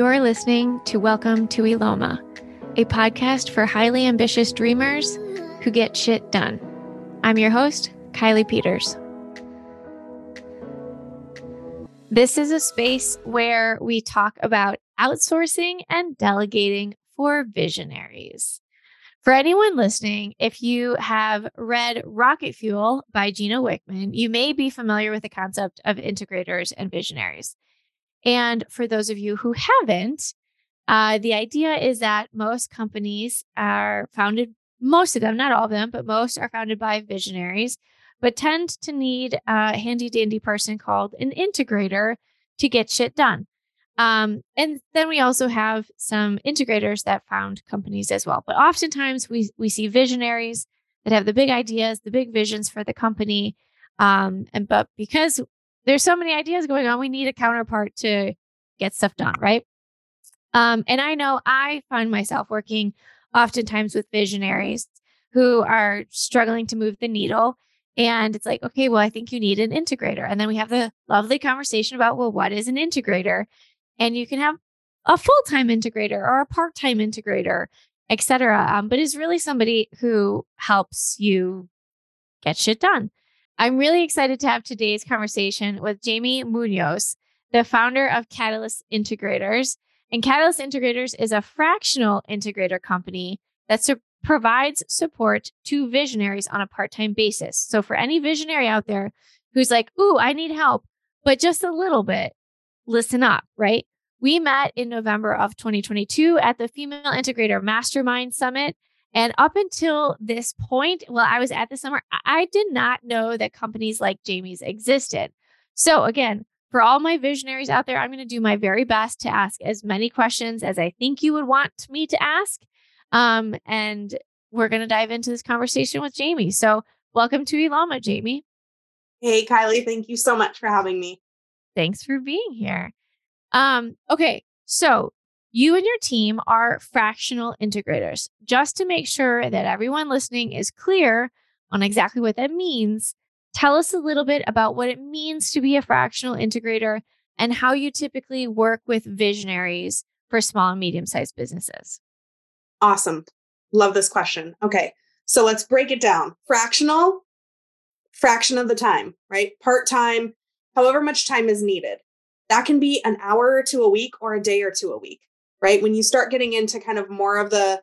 You're listening to Welcome to Eloma, a podcast for highly ambitious dreamers who get shit done. I'm your host, Kiley Peters. This is a space where we talk about outsourcing and delegating for visionaries. For anyone listening, if you have read Rocket Fuel by Gino Wickman, you may be familiar with the concept of integrators and visionaries. And for those of you who haven't, uh, the idea is that most companies are founded, most of them, not all of them, but most are founded by visionaries, but tend to need a handy dandy person called an integrator to get shit done. Um, and then we also have some integrators that found companies as well. But oftentimes we we see visionaries that have the big ideas, the big visions for the company. Um, and but because there's so many ideas going on, we need a counterpart to get stuff done, right? Um, and I know I find myself working oftentimes with visionaries who are struggling to move the needle. And it's like, okay, well, I think you need an integrator. And then we have the lovely conversation about, well, what is an integrator? and you can have a full-time integrator or a part-time integrator etc um, but is really somebody who helps you get shit done i'm really excited to have today's conversation with jamie munoz the founder of catalyst integrators and catalyst integrators is a fractional integrator company that su- provides support to visionaries on a part-time basis so for any visionary out there who's like ooh i need help but just a little bit listen up, right? We met in November of 2022 at the Female Integrator Mastermind Summit. And up until this point, well, I was at the summer, I did not know that companies like Jamie's existed. So, again, for all my visionaries out there, I'm going to do my very best to ask as many questions as I think you would want me to ask. Um, and we're going to dive into this conversation with Jamie. So, welcome to Elama, Jamie. Hey, Kiley. Thank you so much for having me. Thanks for being here. Um, okay, so you and your team are fractional integrators. Just to make sure that everyone listening is clear on exactly what that means, tell us a little bit about what it means to be a fractional integrator and how you typically work with visionaries for small and medium sized businesses. Awesome. Love this question. Okay. So let's break it down. Fractional, fraction of the time, right? Part time, however much time is needed. That can be an hour to a week or a day or two a week, right? When you start getting into kind of more of the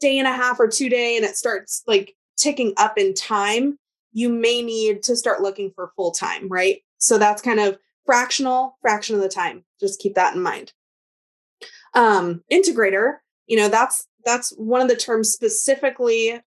day and a half or two day and it starts like ticking up in time, you may need to start looking for full time, right? So that's kind of fractional, fraction of the time. Just keep that in mind. Um, integrator, you know, that's that's one of the terms specifically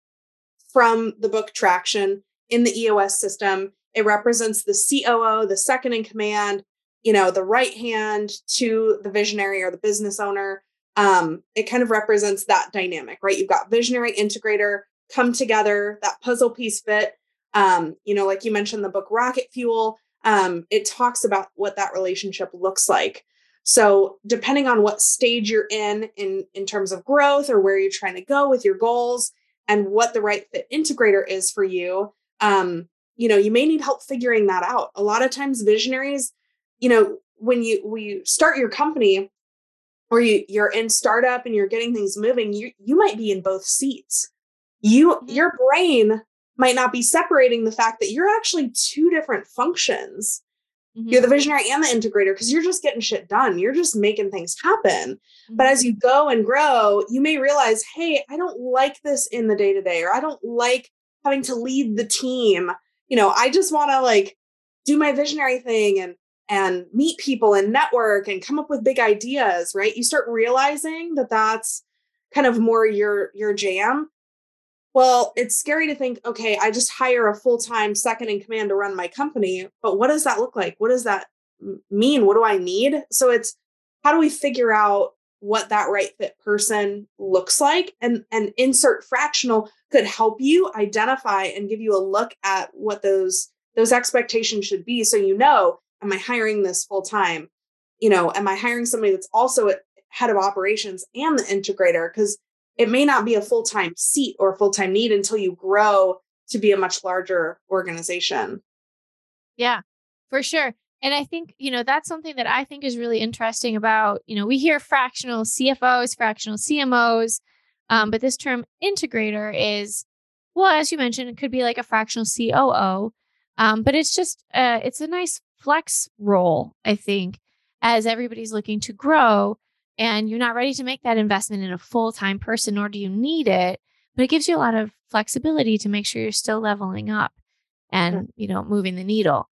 from the book Traction in the EOS system. It represents the COO, the second in command, you know, the right hand to the visionary or the business owner. Um, it kind of represents that dynamic, right? You've got visionary integrator come together, that puzzle piece fit. Um, you know, like you mentioned the book Rocket Fuel, um, it talks about what that relationship looks like. So depending on what stage you're in in in terms of growth or where you're trying to go with your goals and what the right fit integrator is for you, um, you know, you may need help figuring that out. A lot of times visionaries, you know, when you you start your company or you you're in startup and you're getting things moving, you you might be in both seats. You mm-hmm. your brain might not be separating the fact that you're actually two different functions. Mm-hmm. You're the visionary and the integrator because you're just getting shit done. You're just making things happen. Mm-hmm. But as you go and grow, you may realize, hey, I don't like this in the day to day, or I don't like having to lead the team you know, I just want to like do my visionary thing and and meet people and network and come up with big ideas, right? You start realizing that that's kind of more your your jam. Well, it's scary to think, okay, I just hire a full-time second in command to run my company, but what does that look like? What does that mean? What do I need? So it's how do we figure out what that right fit person looks like and and insert fractional could help you identify and give you a look at what those those expectations should be so you know am i hiring this full time? You know am i hiring somebody that's also head of operations and the integrator? Because it may not be a full-time seat or full-time need until you grow to be a much larger organization. Yeah for sure And I think, you know, that's something that I think is really interesting about, you know, we hear fractional CFOs, fractional CMOs, um, but this term integrator is, well, as you mentioned, it could be like a fractional COO, um, but it's just, uh, it's a nice flex role, I think, as everybody's looking to grow and you're not ready to make that investment in a full time person, nor do you need it, but it gives you a lot of flexibility to make sure you're still leveling up and, you know, moving the needle.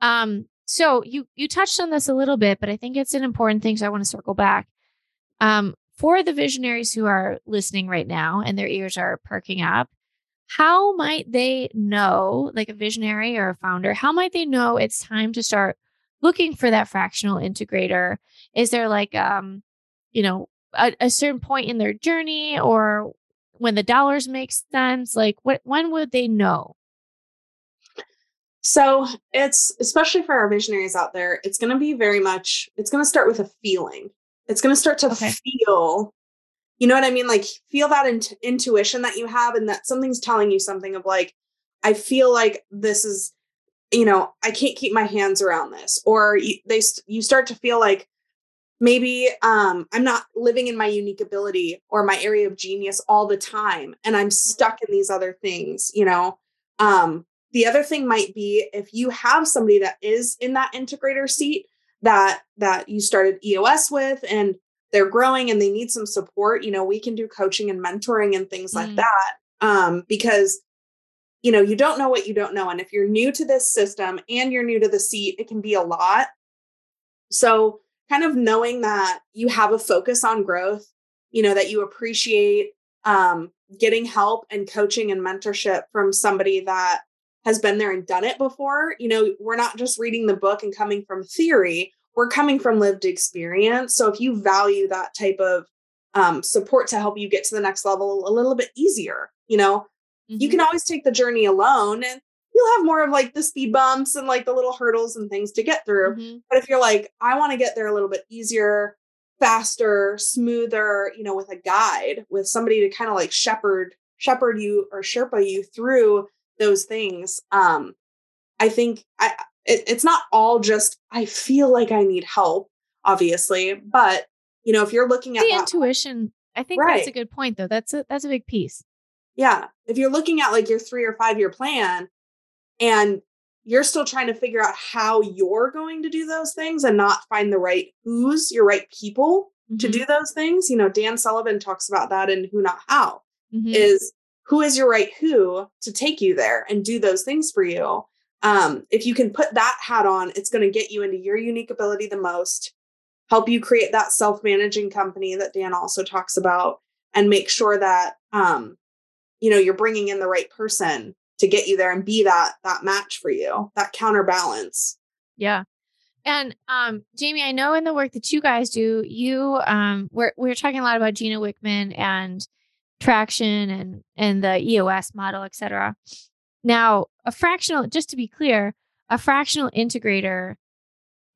Um, so you you touched on this a little bit, but I think it's an important thing. So I want to circle back. Um, for the visionaries who are listening right now and their ears are perking up, how might they know, like a visionary or a founder, how might they know it's time to start looking for that fractional integrator? Is there like um, you know, a, a certain point in their journey or when the dollars make sense? Like what when would they know? So it's especially for our visionaries out there, it's going to be very much, it's going to start with a feeling. It's going to start to okay. feel, you know what I mean? Like feel that int- intuition that you have and that something's telling you something of like, I feel like this is, you know, I can't keep my hands around this. Or you, they, you start to feel like maybe um, I'm not living in my unique ability or my area of genius all the time. And I'm mm-hmm. stuck in these other things, you know? Um, the other thing might be if you have somebody that is in that integrator seat that that you started EOS with and they're growing and they need some support, you know, we can do coaching and mentoring and things mm. like that. Um, because you know, you don't know what you don't know. And if you're new to this system and you're new to the seat, it can be a lot. So, kind of knowing that you have a focus on growth, you know, that you appreciate um, getting help and coaching and mentorship from somebody that has been there and done it before. You know, we're not just reading the book and coming from theory, we're coming from lived experience. So if you value that type of um, support to help you get to the next level a little bit easier, you know, mm-hmm. you can always take the journey alone and you'll have more of like the speed bumps and like the little hurdles and things to get through. Mm-hmm. But if you're like, I want to get there a little bit easier, faster, smoother, you know, with a guide, with somebody to kind of like shepherd shepherd you or sherpa you through those things um i think i it, it's not all just i feel like i need help obviously but you know if you're looking at the that, intuition i think right. that's a good point though that's a that's a big piece yeah if you're looking at like your three or five year plan and you're still trying to figure out how you're going to do those things and not find the right who's your right people mm-hmm. to do those things you know dan sullivan talks about that in who not how mm-hmm. is who is your right who to take you there and do those things for you um, if you can put that hat on it's going to get you into your unique ability the most help you create that self-managing company that dan also talks about and make sure that um, you know you're bringing in the right person to get you there and be that that match for you that counterbalance yeah and um, Jamie, I know in the work that you guys do, you um, we're we're talking a lot about Gino Wickman and traction and and the EOS model, et cetera. Now, a fractional, just to be clear, a fractional integrator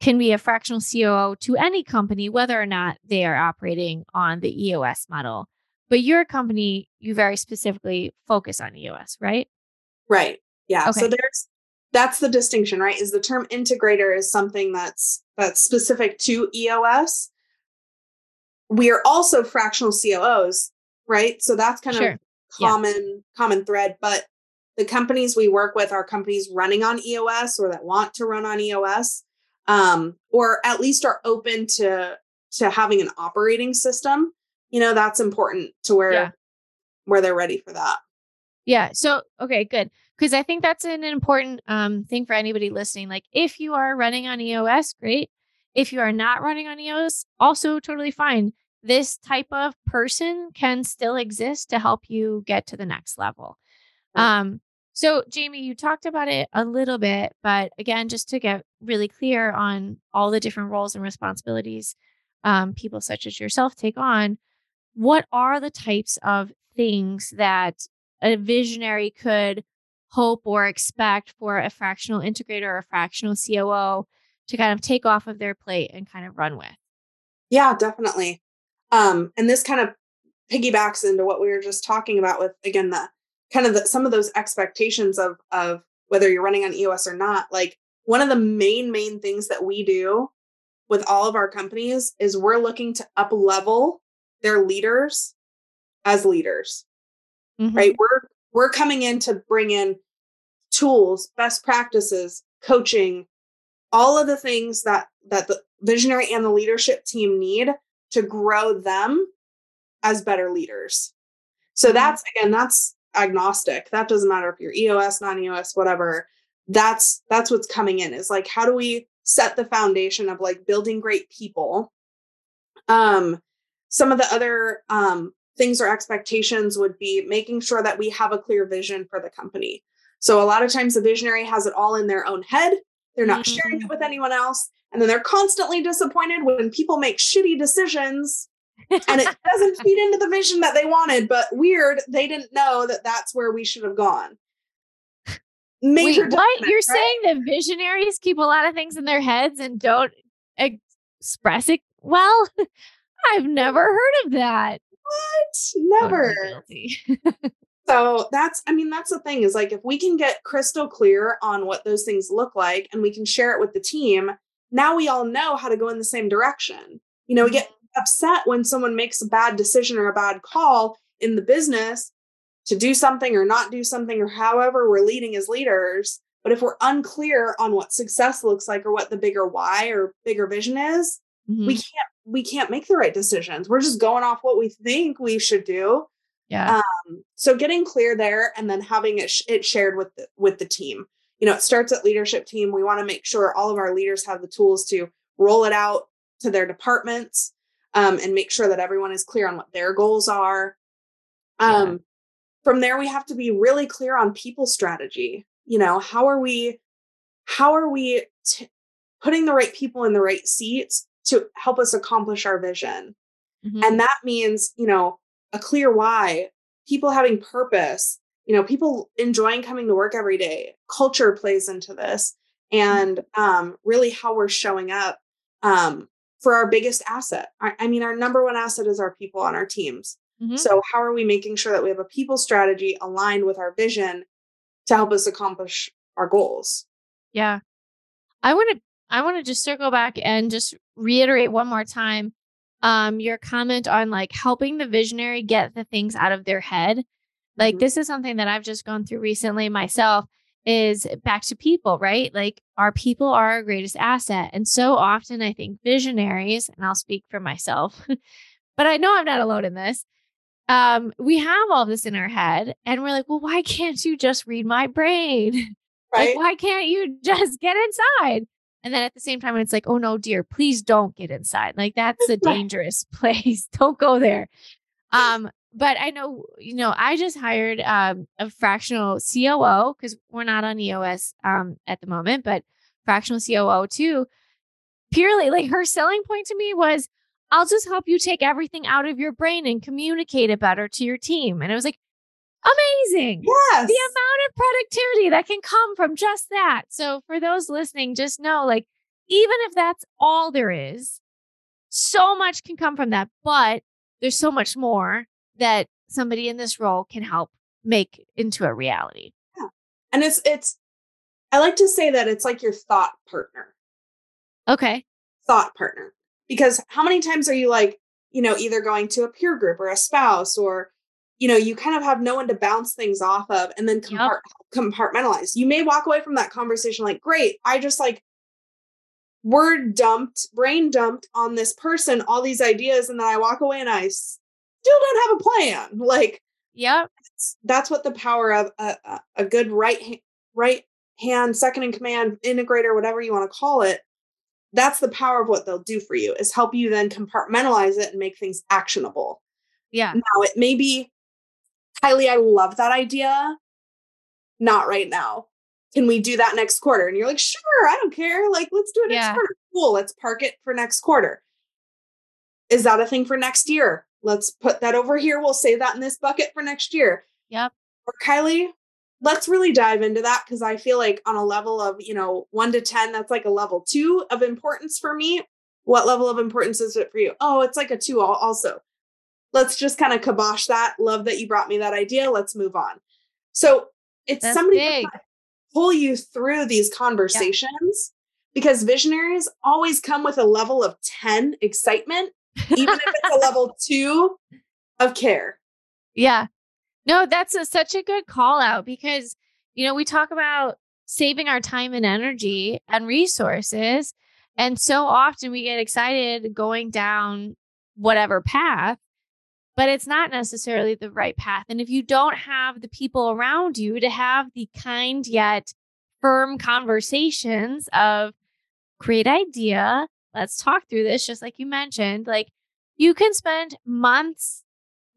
can be a fractional COO to any company, whether or not they are operating on the EOS model. But your company, you very specifically focus on EOS, right? Right. Yeah. Okay. So there's that's the distinction, right? Is the term integrator is something that's that's specific to EOS. We are also fractional COOs right? So that's kind sure. of common yeah. common thread, but the companies we work with are companies running on EOS or that want to run on EOS um, or at least are open to to having an operating system. You know, that's important to where yeah. where they're ready for that. Yeah. So, okay, good. Because I think that's an important um, thing for anybody listening. Like, if you are running on EOS, great. If you are not running on EOS, also totally fine this type of person can still exist to help you get to the next level. Um, so, Jamie, you talked about it a little bit, but again, just to get really clear on all the different roles and responsibilities um, people such as yourself take on, what are the types of things that a visionary could hope or expect for a fractional integrator or a fractional COO to kind of take off of their plate and kind of run with? Yeah, definitely. Um, and this kind of piggybacks into what we were just talking about with again the kind of the, some of those expectations of of whether you're running on EOS or not. Like one of the main, main things that we do with all of our companies is we're looking to up level their leaders as leaders. Mm-hmm. Right? We're we're coming in to bring in tools, best practices, coaching, all of the things that that the visionary and the leadership team need to grow them as better leaders. So mm-hmm. that's again that's agnostic. That doesn't matter if you're EOS, non-EOS, whatever. That's that's what's coming in is like how do we set the foundation of like building great people. Um some of the other um things or expectations would be making sure that we have a clear vision for the company. So a lot of times the visionary has it all in their own head. They're not mm-hmm. sharing it mm. with anyone else. And then they're constantly disappointed when people make shitty decisions and it doesn't feed into the vision that they wanted. But weird, they didn't know that that's where we should have gone. Major Wait, what you're right? saying that visionaries keep a lot of things in their heads and don't express it well? I've never heard of that. What? Never. so that's, I mean, that's the thing is like if we can get crystal clear on what those things look like and we can share it with the team, now we all know how to go in the same direction. You know, we get mm-hmm. Upset when someone makes a bad decision or a bad call in the business to do something or not do something or however we're leading as leaders. But if we're unclear on what success looks like or what the bigger why or bigger vision is, mm-hmm. we can't we can't make the right decisions. We're just going off what we think we should do. Yeah. Um, so getting clear there and then having it, sh- it shared with the, with the team. You know, it starts at leadership team. We want to make sure all of our leaders have the tools to roll it out to their departments um, and make sure that everyone is clear on what their goals are. Um, yeah. From there, we have to be really clear on people strategy. You know, how are we, how are we t- putting the right people in the right seats to help us accomplish our vision. Mm-hmm. And that means, you know, a clear why, people having purpose, you know, people enjoying coming to work every day. Culture plays into this and um, really how we're showing up um, for our biggest asset. I, I, mean, our number one asset is our people on our teams. Mm-hmm. So, how are we making sure that we have a people strategy aligned with our vision to help us accomplish our goals? Yeah. I want to I want to just circle back and just reiterate one more time um, your comment on like helping the visionary get the things out of their head. Like, mm-hmm. this is something that I've just gone through recently myself is back to people, right? Like, our people are our greatest asset. And so often, I think visionaries, and I'll speak for myself, but I know I'm not alone in this. Um, we have all this in our head, and we're like, well, why can't you just read my brain? Right. Like, why can't you just get inside? And then at the same time, it's like, oh no, dear, please don't get inside. Like that's a dangerous place. don't go there. Um, but I know, you know, I just hired um, a fractional COO because we're not on EOS um, at the moment, but fractional COO too. Purely like her selling point to me was, I'll just help you take everything out of your brain and communicate it better to your team. And it was like, amazing. Yes. The amount of productivity that can come from just that. So for those listening, just know like, even if that's all there is, so much can come from that. But there's so much more that somebody in this role can help make into a reality. Yeah. And it's, it's, I like to say that it's like your thought partner. Okay. Thought partner. Because how many times are you like, you know, either going to a peer group or a spouse or you know, you kind of have no one to bounce things off of and then compart- yep. compartmentalize. You may walk away from that conversation like, great, I just like word dumped, brain dumped on this person all these ideas, and then I walk away and I still don't have a plan. Like, yeah, that's, that's what the power of a, a, good right hand, right hand, second in command, integrator, whatever you want to call it. That's the power of what they'll do for you is help you then compartmentalize it and make things actionable. Yeah. Now it may be Kiley, I love that idea. Not right now. Can we do that next quarter? And you're like, sure, I don't care. Like, let's do it next yeah. quarter. Cool. Let's park it for next quarter. Is that a thing for next year? Let's put that over here. We'll save that in this bucket for next year. Yep. Or Kiley, let's really dive into that because I feel like on a level of, you know, one to 10, that's like a level two of importance for me. What level of importance is it for you? Oh, it's like a two also let's just kind of kibosh that. Love that you brought me that idea. Let's move on. So it's That's somebody big. pull you through these conversations yeah. because visionaries always come with a level of 10 excitement, even if it's a level two of care. Yeah. No, that's a, such a good call out because, you know, we talk about saving our time and energy and resources. And so often we get excited going down whatever path, but it's not necessarily the right path. And if you don't have the people around you to have the kind yet firm conversations of great idea, let's talk through this, just like you mentioned, like you can spend months,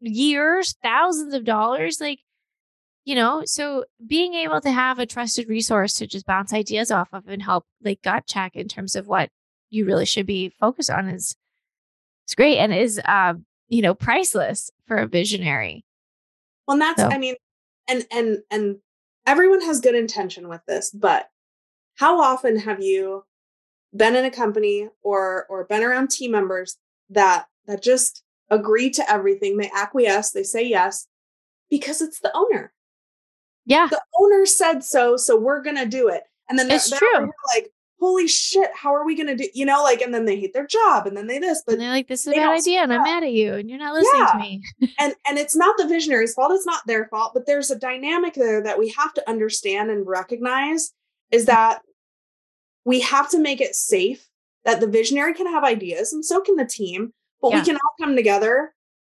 years, thousands of dollars, like, you know, so being able to have a trusted resource to just bounce ideas off of and help like gut check in terms of what you really should be focused on is it's great and is um you know priceless for a visionary well and that's so. i mean and and and everyone has good intention with this but how often have you been in a company or or been around team members that that just agree to everything they acquiesce they say yes because it's the owner yeah the owner said so so we're gonna do it and then it's true like holy shit, how are we going to do, you know, like, and then they hate their job and then they this, but and they're like, this is a bad idea and I'm mad at you and you're not listening yeah. to me. and, and it's not the visionary's fault. It's not their fault, but there's a dynamic there that we have to understand and recognize is mm. that we have to make it safe that the visionary can have ideas and so can the team, but yeah. we can all come together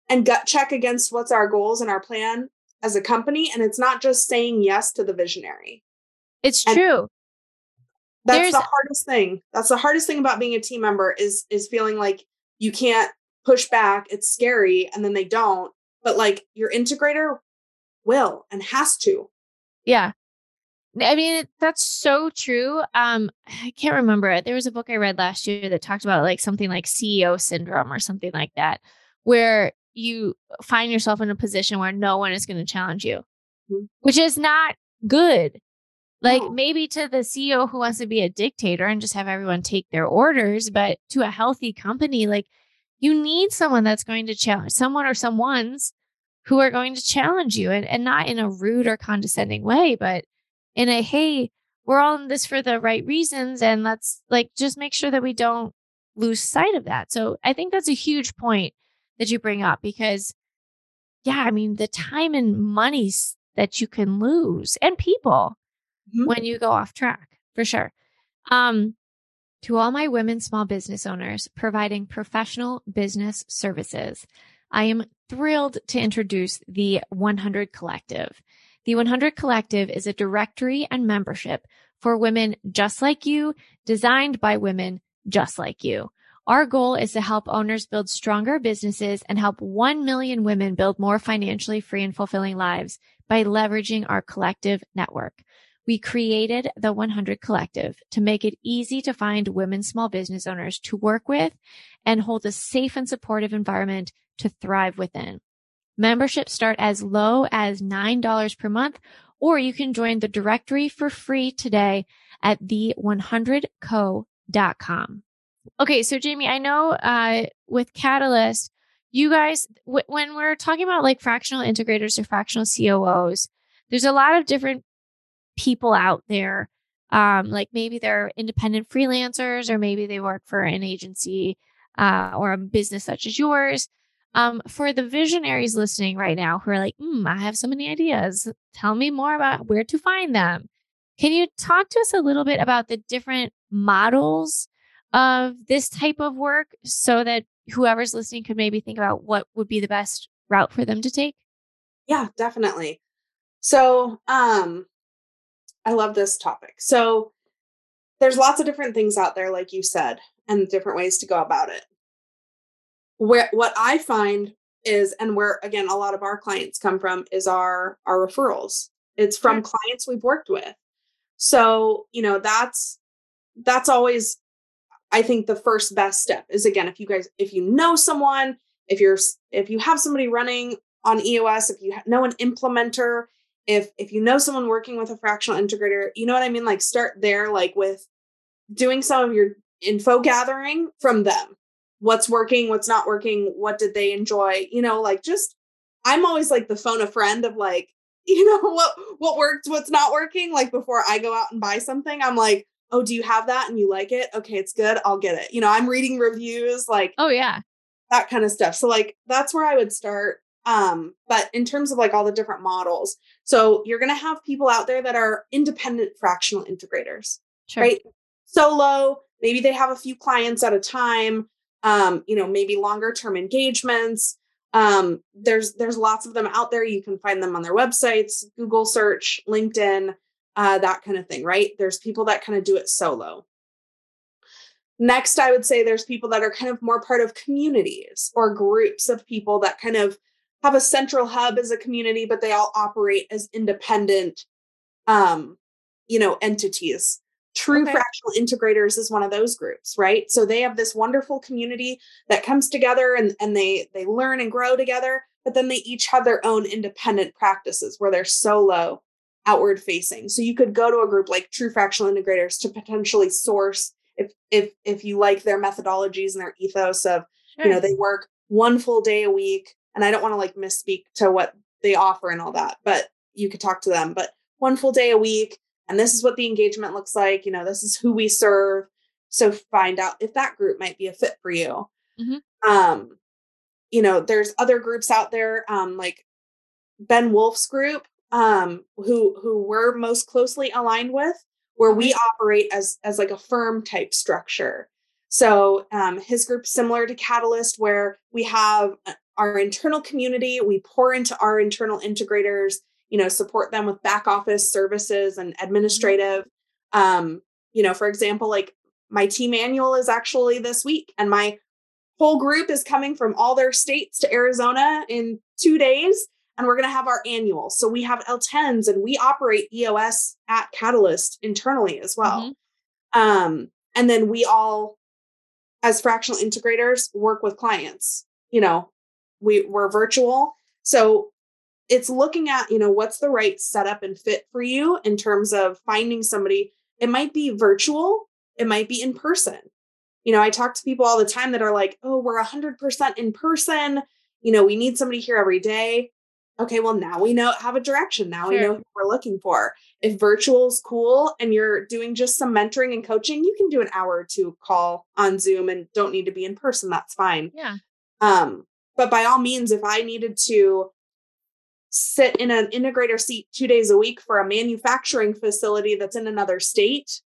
and gut check against what's our goals and our plan as a company. And it's not just saying yes to the visionary. It's and, true. That's There's, the hardest thing. That's the hardest thing about being a team member is is feeling like you can't push back. It's scary and then they don't. But like your integrator will and has to. Yeah. I mean, that's so true. Um, I can't remember it. There was a book I read last year that talked about like something like CEO syndrome or something like that, where you find yourself in a position where no one is going to challenge you, mm-hmm. which is not good. Like oh. maybe to the CEO who wants to be a dictator and just have everyone take their orders, but to a healthy company, like you need someone that's going to challenge someone or someone's who are going to challenge you and, and not in a rude or condescending way, but in a hey, we're all in this for the right reasons. And let's like just make sure that we don't lose sight of that. So I think that's a huge point that you bring up because yeah, I mean the time and money that you can lose and people mm-hmm. when you go off track for sure. Um, to all my women small business owners providing professional business services, I am thrilled to introduce the 100 Collective. The 100 Collective is a directory and membership for women just like you, designed by women just like you. Our goal is to help owners build stronger businesses and help 1 million women build more financially free and fulfilling lives by leveraging our collective network. We created the 100 Collective to make it easy to find women small business owners to work with and hold a safe and supportive environment to thrive within. Memberships start as low as $9 per month, or you can join the directory for free today at the100co.com. Okay, so Jamie, I know uh, with Catalyst, you guys, w- when we're talking about like fractional integrators or fractional COOs, there's a lot of different people out there. Um, like maybe they're independent freelancers, or maybe they work for an agency uh, or a business such as yours. Um, for the visionaries listening right now who are like, mm, I have so many ideas. Tell me more about where to find them. Can you talk to us a little bit about the different models of this type of work so that whoever's listening could maybe think about what would be the best route for them to take? Yeah, definitely. So, um, I love this topic. So there's lots of different things out there, like you said, and different ways to go about it. Where what I find is, and where again a lot of our clients come from, is our our referrals. It's from clients we've worked with. So, you know, that's that's always I think the first best step is again, if you guys, if you know someone, if you're if you have somebody running on EOS, if you know an implementer, if if you know someone working with a fractional integrator you know what i mean like start there like with doing some of your info gathering from them what's working what's not working what did they enjoy you know like just i'm always like the phone a friend of like you know what what worked, what's not working. Like before I go out and buy something, I'm like, oh, do you have that and you like it? Okay, it's good. I'll get it. You know, I'm reading reviews, like oh yeah, that kind of stuff. So like that's where I would start. Um, but in terms of like all the different models, so you're gonna have people out there that are independent fractional integrators, sure. right? Solo, maybe they have a few clients at a time. Um, you know, maybe longer term engagements. Um, there's there's lots of them out there. You can find them on their websites, Google search, LinkedIn, uh, that kind of thing, right? There's people that kind of do it solo. Next, I would say there's people that are kind of more part of communities or groups of people that kind of have a central hub as a community, but they all operate as independent, um, you know, entities. True okay. fractional integrators is one of those groups, right? So they have this wonderful community that comes together and, and they they learn and grow together, but then they each have their own independent practices where they're solo outward facing. So you could go to a group like True Fractional Integrators to potentially source if if if you like their methodologies and their ethos of, sure. you know, they work one full day a week. And I don't want to like misspeak to what they offer and all that, but you could talk to them. But one full day a week, and this is what the engagement looks like. You know, this is who we serve. So find out if that group might be a fit for you. Mm-hmm. Um, you know, there's other groups out there, um, like Ben Wolf's group, um, who who we're most closely aligned with, where we operate as as like a firm type structure. So um, his group similar to Catalyst, where we have uh, our internal community, we pour into our internal integrators, you know, support them with back office services and mm-hmm. administrative. Um, you know, for example, like my team annual is actually this week, and my whole group is coming from all their states to Arizona in two days and we're going to have our annual. So we have L10s and we operate EOS at Catalyst internally as well. Mm-hmm. Um, and then we all, as fractional integrators, work with clients. You know, we we're virtual, so it's looking at you know what's the right setup and fit for you in terms of finding somebody. It might be virtual, it might be in person. You know, I talk to people all the time that are like, "Oh, we're 100% in person. You know, we need somebody here every day." okay, well, now we know have a direction. Now sure. we know what we're looking for. If virtual is cool and you're doing just some mentoring and coaching, you can do an hour or two call on Zoom and don't need to be in person. That's fine. Yeah. Um, but by all means, if I needed to sit in an integrator seat two days a week for a manufacturing facility that's in another state,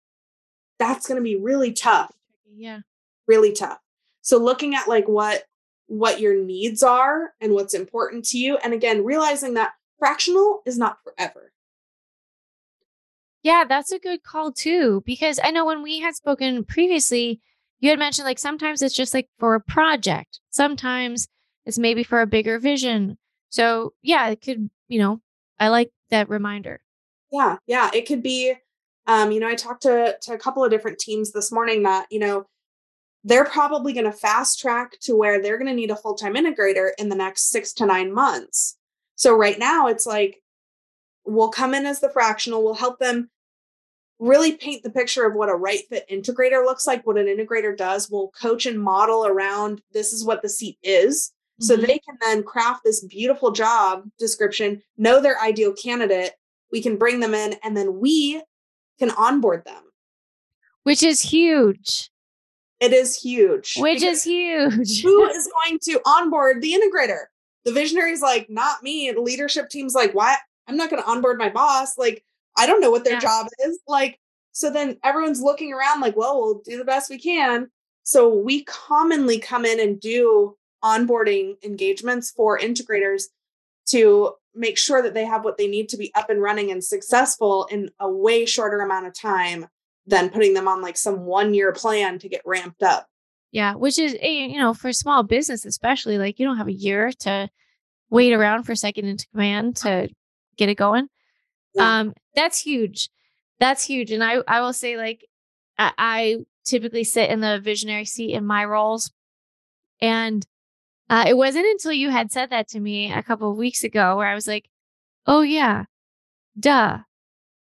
that's going to be really tough. Yeah. Really tough. So looking at like what what your needs are and what's important to you. And again, realizing that fractional is not forever. Yeah, that's a good call too. Because I know when we had spoken previously, you had mentioned like sometimes it's just like for a project, sometimes it's maybe for a bigger vision. So, yeah, it could, you know, I like that reminder. Yeah, yeah, it could be um, you know, I talked to to a couple of different teams this morning that, you know, they're probably going to fast track to where they're going to need a full time integrator in the next six to nine months. So, right now, it's like we'll come in as the fractional, we'll help them really paint the picture of what a right fit integrator looks like, what an integrator does. We'll coach and model around this is what the seat is. Mm-hmm. So they can then craft this beautiful job description, know their ideal candidate. We can bring them in and then we can onboard them. Which is huge. It is huge. Which is huge. who is going to onboard the integrator? The visionary's like, not me. And the leadership team's like, why? I'm not going to onboard my boss. Like, I don't know what their yeah. job is. Like, so then everyone's looking around like, well, we'll do the best we can. So we commonly come in and do onboarding engagements for integrators to make sure that they have what they need to be up and running and successful in a way shorter amount of time than putting them on like some one year plan to get ramped up. Yeah, which is eh, you know for small business especially like you don't have a year to wait around for second into command to get it going. Yeah. Um, that's huge. That's huge, and I I will say like I, I typically sit in the visionary seat in my roles, and uh, it wasn't until you had said that to me a couple of weeks ago where I was like, oh yeah, duh,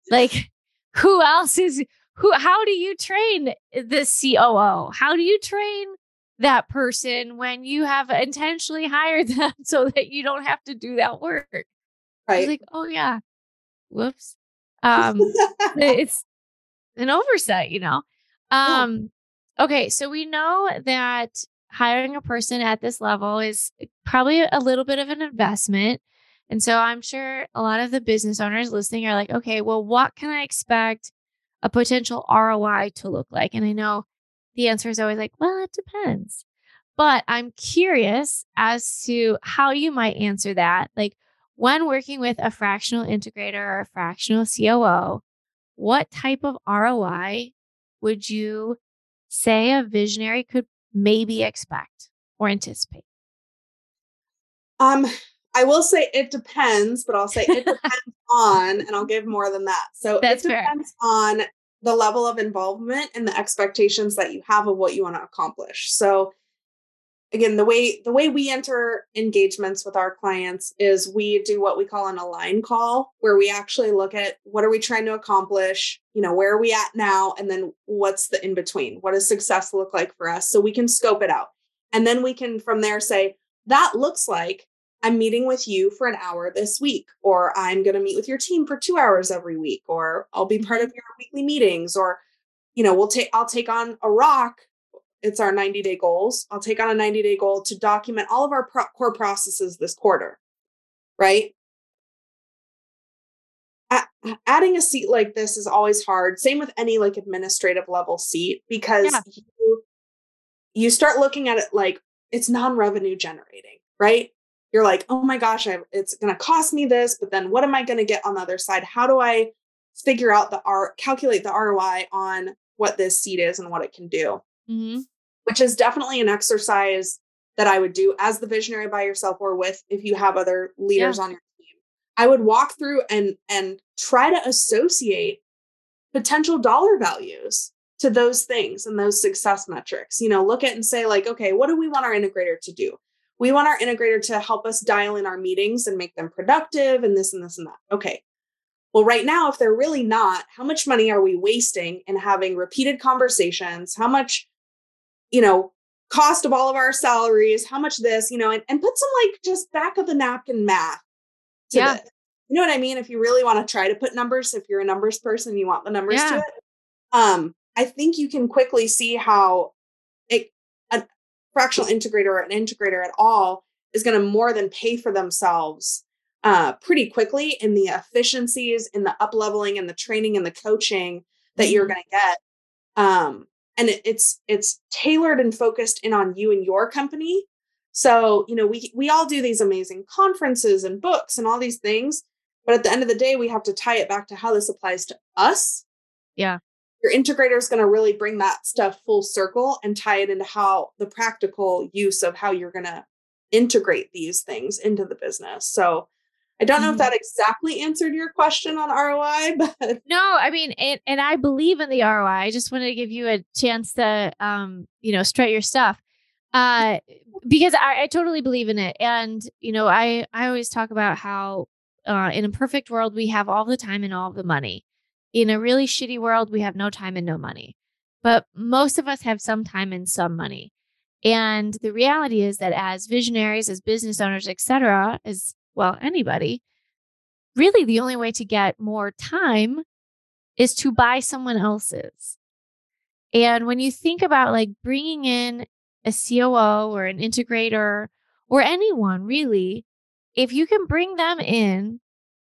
like who else is who how do you train the COO? How do you train that person when you have intentionally hired them so that you don't have to do that work? Right. like, oh yeah, whoops. Um, it's an oversight, you know. Um, okay, so we know that hiring a person at this level is eh, probably a little bit of an investment. And so I'm sure a lot of the business owners listening are like, okay, well, what can I expect a potential ROI to look like? And I know the answer is always like, well, it depends. But I'm curious as to how you might answer that. Like when working with a fractional integrator or a fractional COO, what type of ROI would you say a visionary could maybe expect or anticipate? Um, I will say it depends, but I'll say it depends on, and I'll give more than that. So That's it depends fair. on the level of involvement and the expectations that you have of what you want to accomplish. So again the way the way we enter engagements with our clients is we do what we call an align call where we actually look at what are we trying to accomplish you know where are we at now and then what's the in between what does success look like for us? So we can scope it out. And then we can from there say that looks like i'm meeting with you for an hour this week or i'm going to meet with your team for 2 hours every week or i'll be part of mm-hmm. your weekly meetings or you know we'll take i'll take on a rock it's our 90 day goals. I'll take on a 90 day goal to document all of our pro- core processes this quarter, right? A- adding a seat like this is always hard. Same with any like administrative level seat because yeah. you, you start looking at it like it's non revenue generating, right? You're like, oh my gosh, I, it's going to cost me this, but then what am I going to get on the other side? How do I figure out the R, calculate the ROI on what this seat is and what it can do? Mm-hmm. Which is definitely an exercise that I would do as the visionary by yourself or with if you have other leaders yeah. on your team. I would walk through and and try to associate potential dollar values to those things and those success metrics. You know, look at and say like, okay, what do we want our integrator to do? We want our integrator to help us dial in our meetings and make them productive and this and this and that. Okay. Well, right now, if they're really not, how much money are we wasting in having repeated conversations? How much you know, cost of all of our salaries, how much this, you know, and, and put some like just back of the napkin math yeah. This. You know what I mean? If you really want to try to put numbers, if you're a numbers person, you want the numbers yeah. to it. Um, I think you can quickly see how it, a fractional integrator or an integrator at all is going to more than pay for themselves uh, pretty quickly in the efficiencies, in the up leveling, and the training and the coaching that mm-hmm. you're going to get. Um, and it, it's it's tailored and focused in on you and your company. So you know we we all do these amazing conferences and books and all these things but at the end of the day we have to tie it back to how this applies to us. Yeah. Your integrator is going to really bring that stuff full circle and tie it into how the practical use of how you're going to integrate these things into the business. So I don't know if mm-hmm. that exactly answered your question on ROI, but no, I mean, and, and I believe in the ROI. I just wanted to give you a chance to, um, you know, strut your stuff, uh, because I, I totally believe in it. And you know, I I always talk about how, uh, in a perfect world we have all the time and all the money. In a really shitty world, we have no time and no money. But most of us have some time and some money. And the reality is that as visionaries, as business owners, etc., as well, anybody, really the only way to get more time is to buy someone else's. And when you think about like bringing in a COO or an integrator or anyone really, if you can bring them in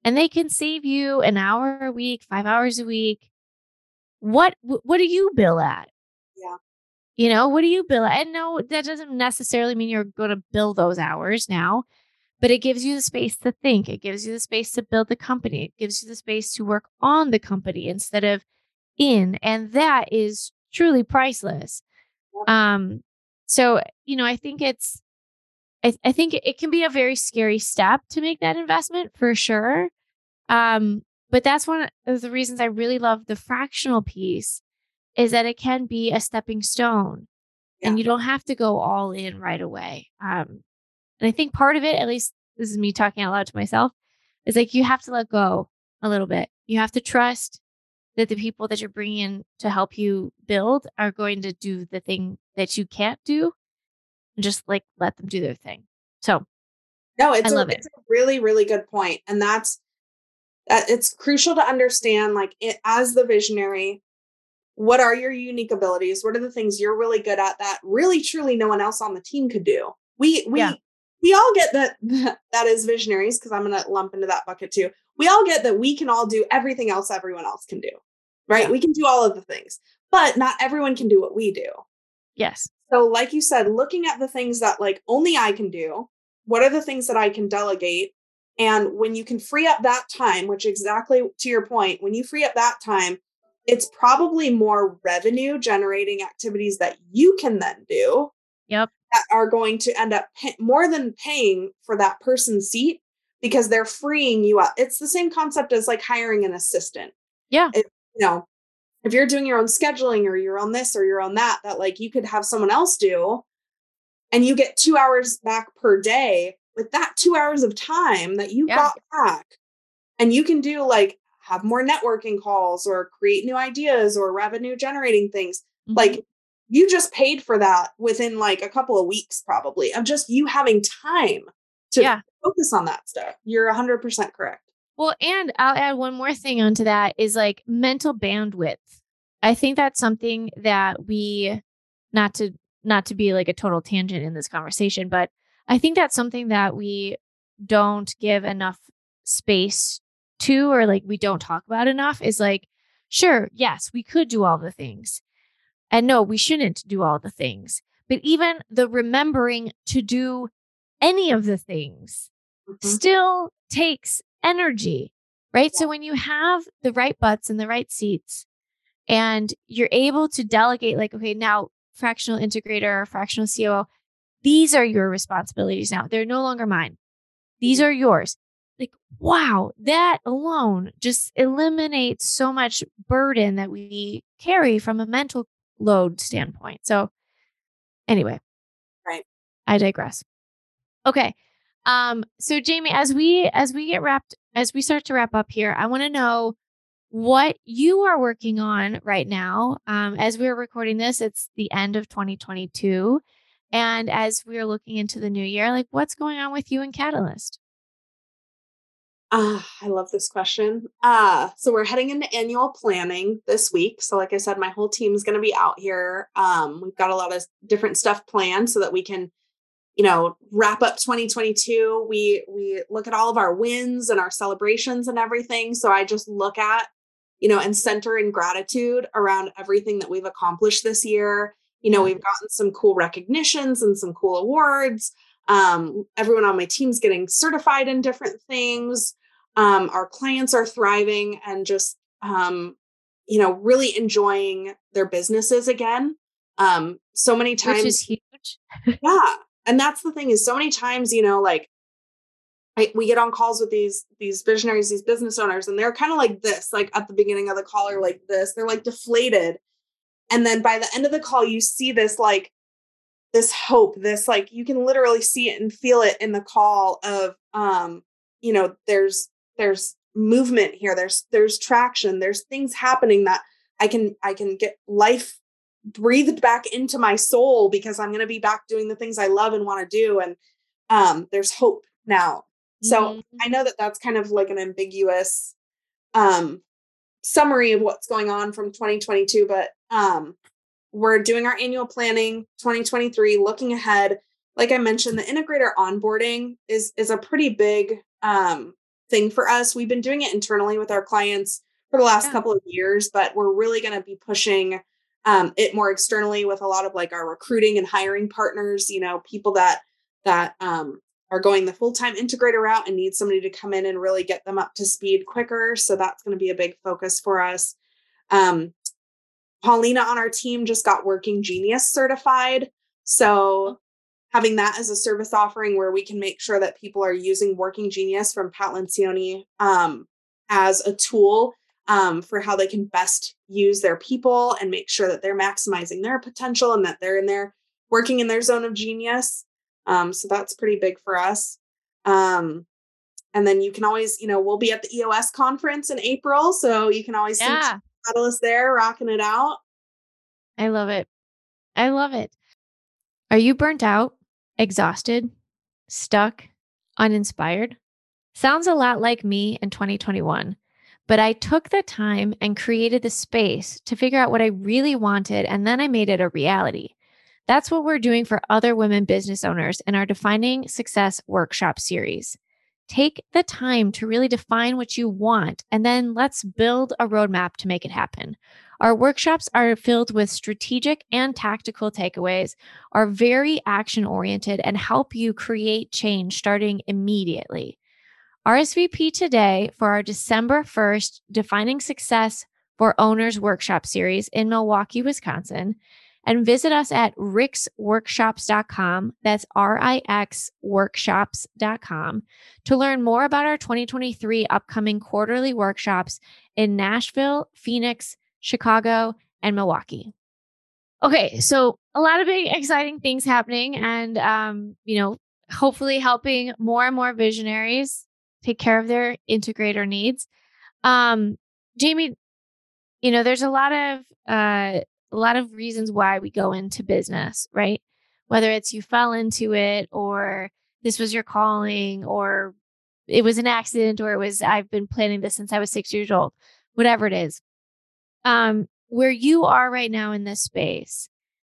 and they can save you an hour a week, 5 hours a week, what what do you bill at? Yeah. You know, what do you bill at? And no, that doesn't necessarily mean you're going to bill those hours now but it gives you the space to think. It gives you the space to build the company. It gives you the space to work on the company instead of in. And that is truly priceless. Um, so, you know, I think it's, I, I think it can be a very scary step to make that investment for sure. Um, but that's one of the reasons I really love the fractional piece is that it can be a stepping stone yeah. and you don't have to go all in right away. Um, and I think part of it, at least this is me talking out loud to myself, is like you have to let go a little bit. You have to trust that the people that you're bringing in to help you build are going to do the thing that you can't do and just like let them do their thing. So, no, it's, a, it. it's a really, really good point. And that's that it's crucial to understand like it as the visionary what are your unique abilities what are the things you're really good at that really truly no one else on the team could do we we yeah. We all get that that is visionaries because i'm going to lump into that bucket too we all get that we can all do everything else everyone else can do right yeah. we can do all of the things but not everyone can do what we do yes so like you said looking at the things that like only i can do what are the things that i can delegate and when you can free up that time, which exactly to your point, when you free up that time, it's probably more revenue generating activities that you can then do. Yep. That are going to end up pay- more than paying for that person's seat because they're freeing you up. It's the same concept as like hiring an assistant. Yeah. If, you know, if you're doing your own scheduling or you're on this or you're on that, that like you could have someone else do and you get two hours back per day with that two hours of time that you yeah. got back and you can do like have more networking calls or create new ideas or revenue generating things mm-hmm. like you just paid for that within like a couple of weeks probably of just you having time to yeah. focus on that stuff you're 100% correct well and i'll add one more thing onto that is like mental bandwidth i think that's something that we not to not to be like a total tangent in this conversation but I think that's something that we don't give enough space to, or like we don't talk about enough is like, sure, yes, we could do all the things. And no, we shouldn't do all the things. But even the remembering to do any of the things mm-hmm. still takes energy, right? Yeah. So when you have the right butts in the right seats and you're able to delegate, like, okay, now fractional integrator, fractional COO, these are your responsibilities now. They're no longer mine. These mm-hmm. are yours. Like, wow, that alone just eliminates so much burden that we carry from a mental load standpoint. So, anyway, right. I digress. Okay. Um, so Jamie, as we as we get wrapped, as we start to wrap up here, I want to know what you are working on right now. Um, as we're recording this, it's the end of 2022. And as we're looking into the new year, like what's going on with you and Catalyst? Ah, I love this question. Uh, so we're heading into annual planning this week. So, like I said, my whole team is going to be out here. Um, we've got a lot of different stuff planned so that we can, you know, wrap up 2022. We we look at all of our wins and our celebrations and everything. So I just look at, you know, and center in gratitude around everything that we've accomplished this year you know, we've gotten some cool recognitions and some cool awards. Um, everyone on my team's getting certified in different things. Um, our clients are thriving and just, um, you know, really enjoying their businesses again. Um, so many times, which is huge. yeah, and that's the thing is, so many times, you know, like I, we get on calls with these these visionaries, these business owners, and they're kind of like this, like at the beginning of the call, or like this. They're like deflated and then by the end of the call you see this like this hope this like you can literally see it and feel it in the call of um you know there's there's movement here there's there's traction there's things happening that i can i can get life breathed back into my soul because i'm going to be back doing the things i love and want to do and um there's hope now so mm-hmm. i know that that's kind of like an ambiguous um summary of what's going on from 2022 but um, we're doing our annual planning 2023, looking ahead. Like I mentioned, the integrator onboarding is is a pretty big um, thing for us. We've been doing it internally with our clients for the last yeah. couple of years, but we're really going to be pushing um, it more externally with a lot of like our recruiting and hiring partners. You know, people that that um, are going the full time integrator route and need somebody to come in and really get them up to speed quicker. So that's going to be a big focus for us. Um, Paulina on our team just got Working Genius certified. So having that as a service offering where we can make sure that people are using Working Genius from Pat Lencioni um, as a tool um, for how they can best use their people and make sure that they're maximizing their potential and that they're in there working in their zone of genius. Um, so that's pretty big for us. Um, and then you can always, you know, we'll be at the EOS conference in April, so you can always yeah. see Catalyst there rocking it out. I love it. I love it. Are you burnt out, exhausted, stuck, uninspired? Sounds a lot like me in 2021, but I took the time and created the space to figure out what I really wanted, and then I made it a reality. That's what we're doing for other women business owners in our Defining Success Workshop series. Take the time to really define what you want, and then let's build a roadmap to make it happen. Our workshops are filled with strategic and tactical takeaways, are very action oriented, and help you create change starting immediately. RSVP today for our December 1st Defining Success for Owners Workshop series in Milwaukee, Wisconsin and visit us at rixworkshops.com. That's R I X workshops.com to learn more about our 2023 upcoming quarterly workshops in Nashville, Phoenix, Chicago, and Milwaukee. Okay, so a lot of big, exciting things happening, and um, you know, hopefully helping more and more visionaries take care of their integrator needs. Um, Jamie, you know, there's a lot of uh, a lot of reasons why we go into business, right? Whether it's you fell into it or this was your calling or it was an accident or it was I've been planning this since I was 6 years old. Whatever it is. Um where you are right now in this space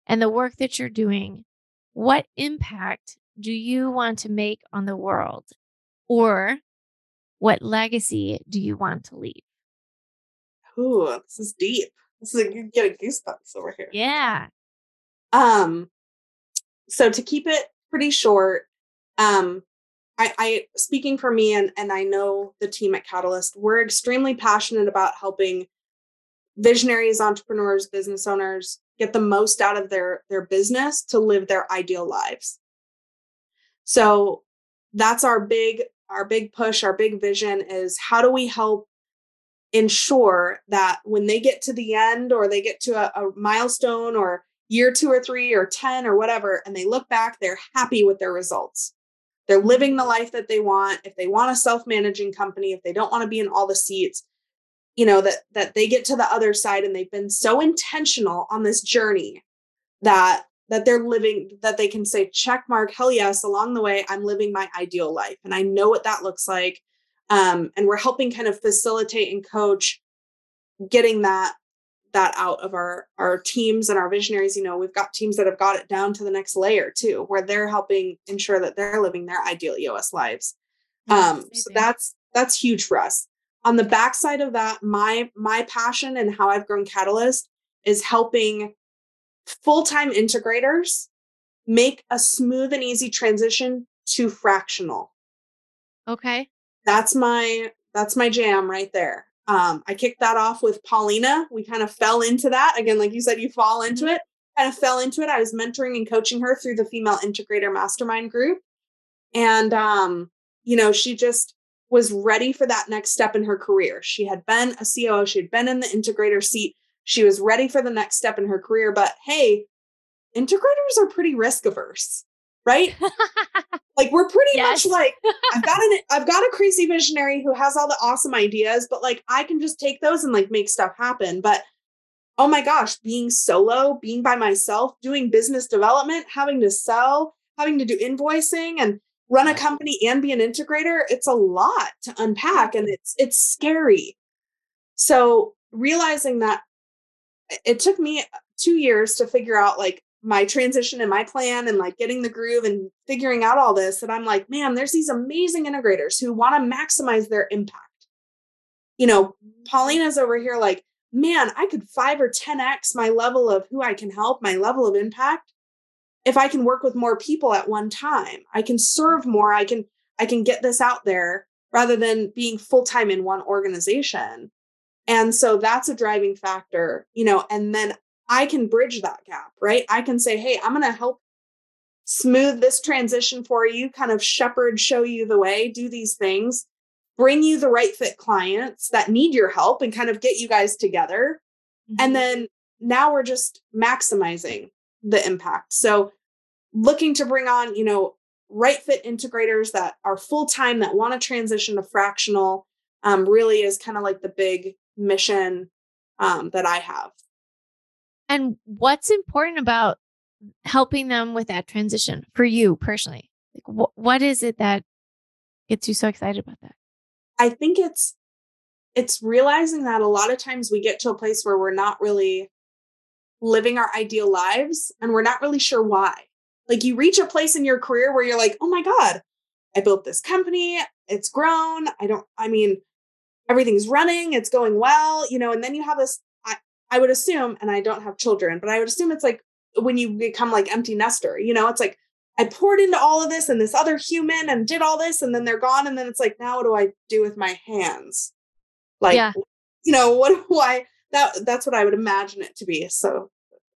and the work that you're doing, what impact do you want to make on the world? Or what legacy do you want to leave? Ooh, this is deep. It's like you're getting goosebumps over here. Yeah. Um, so to keep it pretty short, um, I, I speaking for me and and I know the team at Catalyst, we're extremely passionate about helping visionaries, entrepreneurs, business owners get the most out of their their business to live their ideal lives. So that's our big our big push, our big vision is how do we help ensure that when they get to the end or they get to a, a, milestone or year two or three or 10 or whatever, and they look back, they're happy with their results. They're living the life that they want. If they want a self-managing company, if they don't want to be in all the seats, you know, that that they get to the other side and they've been so intentional on this journey that that they're living that they can say check mark hell yes along the way i'm living my ideal life and i know what that looks like. Um, and we're helping kind of facilitate and coach getting that that out of our our teams and our visionaries you know we've got teams that have got it down to the next layer too where they're helping ensure that they're living their ideal eos lives. Um so that's that's huge for us on the backside of that my my passion and how i've grown catalyst is helping full-time integrators make a smooth and easy transition to fractional okay that's my that's my jam right there. Um, I kicked that off with Paulina. We kind of fell into that again, like you said, you fall into mm-hmm. it. Kind of fell into it. I was mentoring and coaching her through the Female Integrator Mastermind group, and um, you know, she just was ready for that next step in her career. She had been a COO, she had been in the integrator seat. She was ready for the next step in her career, but hey, integrators are pretty risk averse right? like we're pretty yes. much like I've got an I've got a crazy visionary who has all the awesome ideas, but like I can just take those and like make stuff happen. But oh my gosh, being solo, being by myself, doing business development, having to sell, having to do invoicing and run a company and be an integrator, it's a lot to unpack and it's it's scary. So realizing that it took me uh, 2 years to figure out like my transition and my plan and like getting the groove and figuring out all this that I'm like, man, there's these amazing integrators who want to maximize their impact. You know, mm-hmm. Paulina's over here like, man, I could 5 or 10x my level of who I can help, my level of impact if I can work with more people at one time. I can serve more, I can I can get this out there rather than being full-time in one organization. And so that's a driving factor, you know, and then I can bridge that gap, right? I can say, hey, I'm going to help smooth this transition for you, kind of shepherd, show you the way, do these things, bring you the right fit clients that need your help and kind of get you guys together. Mm-hmm. And then now we're just maximizing the impact. So looking to bring on, you know, right fit integrators that are full time that want to transition to fractional um, really is kind of like the big mission um, that I have. And what's important about helping them with that transition for you personally? Like, wh- what is it that gets you so excited about that? I think it's it's realizing that a lot of times we get to a place where we're not really living our ideal lives and we're not really sure why. Like you reach a place in your career where you're like, "Oh my god, I built this company, it's grown. I don't I mean, everything's running, it's going well, you know, and then you have this I I would assume and I don't have children, but I would assume it's like when you become like empty nester, you know, it's like I poured into all of this and this other human and did all this and then they're gone and then it's like now what do I do with my hands? Like yeah. you know, what why that that's what I would imagine it to be. So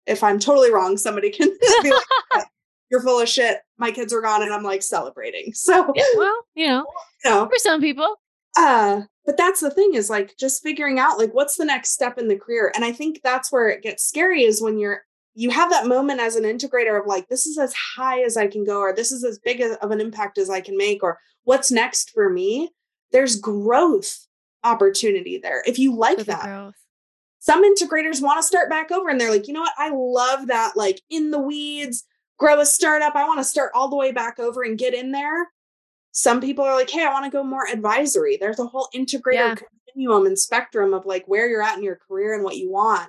if I'm totally wrong, somebody can be like you're full of shit. My kids are gone and I'm like celebrating. So yeah, well, you know, you know, for some people. Uh, but that's the thing is like just figuring out like what's the next step in the career. And I think that's where it gets scary is when you're you have that moment as an integrator of like this is as high as i can go or this is as big of an impact as i can make or what's next for me there's growth opportunity there if you like that growth. some integrators want to start back over and they're like you know what i love that like in the weeds grow a startup i want to start all the way back over and get in there some people are like hey i want to go more advisory there's a whole integrator yeah. continuum and spectrum of like where you're at in your career and what you want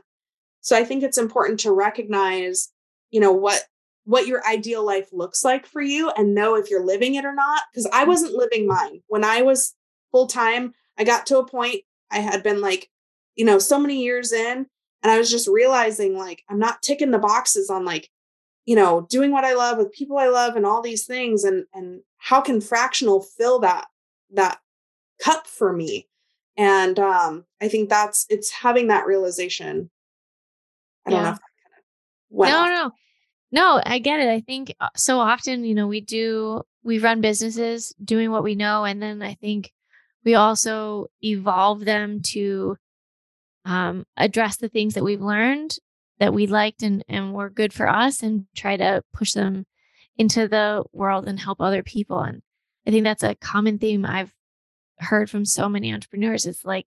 so I think it's important to recognize, you know, what what your ideal life looks like for you and know if you're living it or not because I mm-hmm. wasn't living mine. When I was full time, I got to a point I had been like, you know, so many years in and I was just realizing like I'm not ticking the boxes on like you know doing what i love with people i love and all these things and and how can fractional fill that that cup for me and um i think that's it's having that realization I don't yeah. know if that kind of went No, no. No, I get it. I think uh, so often, you know, we do we run businesses doing what we know and then I think we also evolve them to um, address the things that we've learned that we liked and, and were good for us and try to push them into the world and help other people. And I think that's a common theme I've heard from so many entrepreneurs. It's like,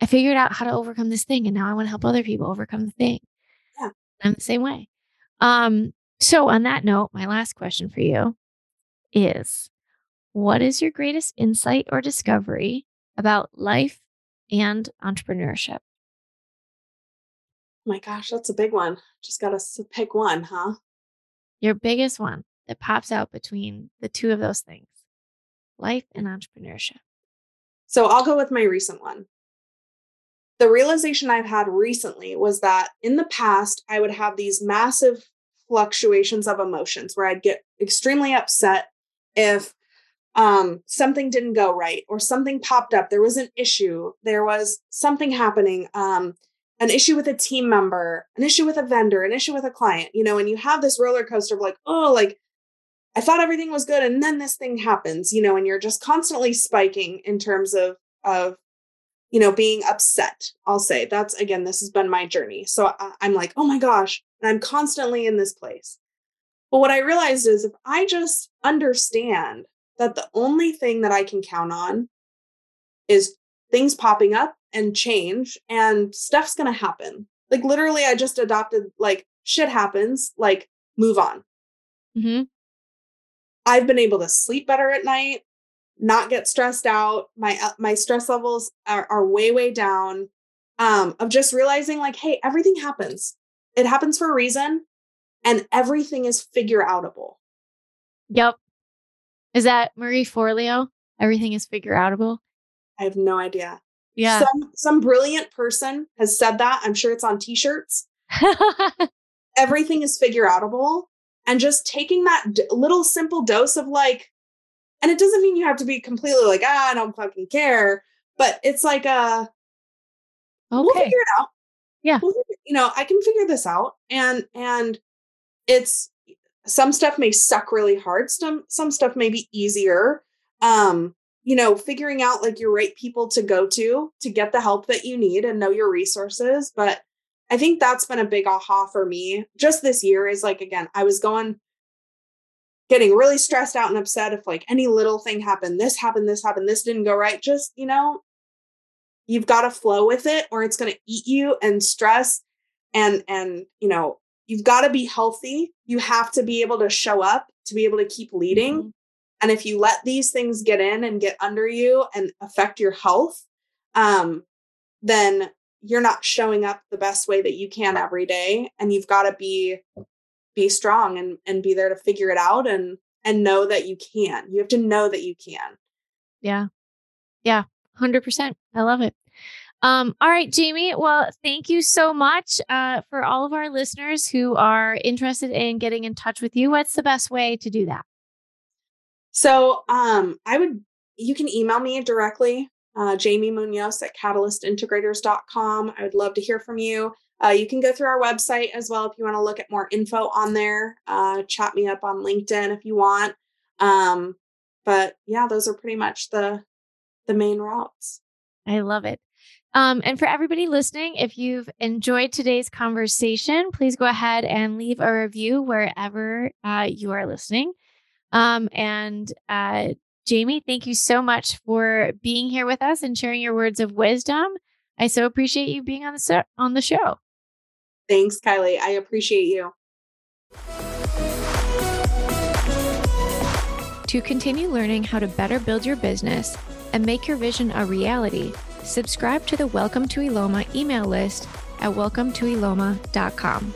I figured out how to overcome this thing and now I want to help other people overcome the thing. Yeah. I'm the same way. Um, so, on that note, my last question for you is What is your greatest insight or discovery about life and entrepreneurship? My gosh, that's a big one. Just got to pick one, huh? Your biggest one that pops out between the two of those things life and entrepreneurship. So I'll go with my recent one the realization I've had recently was that in the past, I would have these massive fluctuations of emotions where I'd get extremely upset if um, something didn't go right or something popped up. There was an issue, there was something happening, um, an issue with a team member, an issue with a vendor, an issue with a client, you know, and you have this roller coaster of like, oh, like I thought everything was good and then this thing happens, you know, and you're just constantly spiking in terms of of you know, being upset. I'll say that's again, this has been my journey. So I, I'm like, oh my gosh, and I'm constantly in this place. But what I realized is if I just understand that the only thing that I can count on is things popping up and change and stuff's going to happen. Like literally, I just adopted like shit happens, like move on. Mm-hmm. I've been able to sleep better at night not get stressed out. My uh, my stress levels are, are way way down. Um, of just realizing like, hey, everything happens. It happens for a reason, and everything is figure outable. Yep. Is that Marie Forleo? Everything is figure outable. I have no idea. Yeah. Some some brilliant person has said that. I'm sure it's on t-shirts. everything is figure outable. And just taking that d- little simple dose of like, and it doesn't mean you have to be completely like, ah, I don't fucking care. But it's like uh okay. we'll figure it out. Yeah. We'll, you know, I can figure this out. And and it's some stuff may suck really hard. Some some stuff may be easier. Um, you know, figuring out like your right people to go to to get the help that you need and know your resources. But I think that's been a big aha for me just this year is like, again, I was going getting really stressed out and upset if like any little thing happened, this happened, this happened, this didn't go right. Just, you know, you've got to flow with it or it's going to eat you and stress and and you know, you've got to be healthy. You have to be able to show up to be able to keep leading. Mm-hmm. And if you let these things get in and get under you and affect your health, um, then you're not showing up the best way that you can every day. And you've got to be be strong and and be there to figure it out and and know that you can. You have to know that you can. Yeah. Yeah. 100%. I love it. Um, all right, Jamie. Well, thank you so much uh, for all of our listeners who are interested in getting in touch with you. What's the best way to do that? So um, I would, you can email me directly, uh, Jamie Munoz at catalystintegrators.com. I would love to hear from you. Uh, you can go through our website as well if you want to look at more info on there. Uh, chat me up on LinkedIn if you want. Um, but yeah, those are pretty much the the main routes. I love it. Um, and for everybody listening, if you've enjoyed today's conversation, please go ahead and leave a review wherever uh, you are listening. Um, and uh, Jamie, thank you so much for being here with us and sharing your words of wisdom. I so appreciate you being on the so- on the show. Thanks, Kiley. I appreciate you. To continue learning how to better build your business and make your vision a reality, subscribe to the Welcome to Eloma email list at welcometoeloma.com.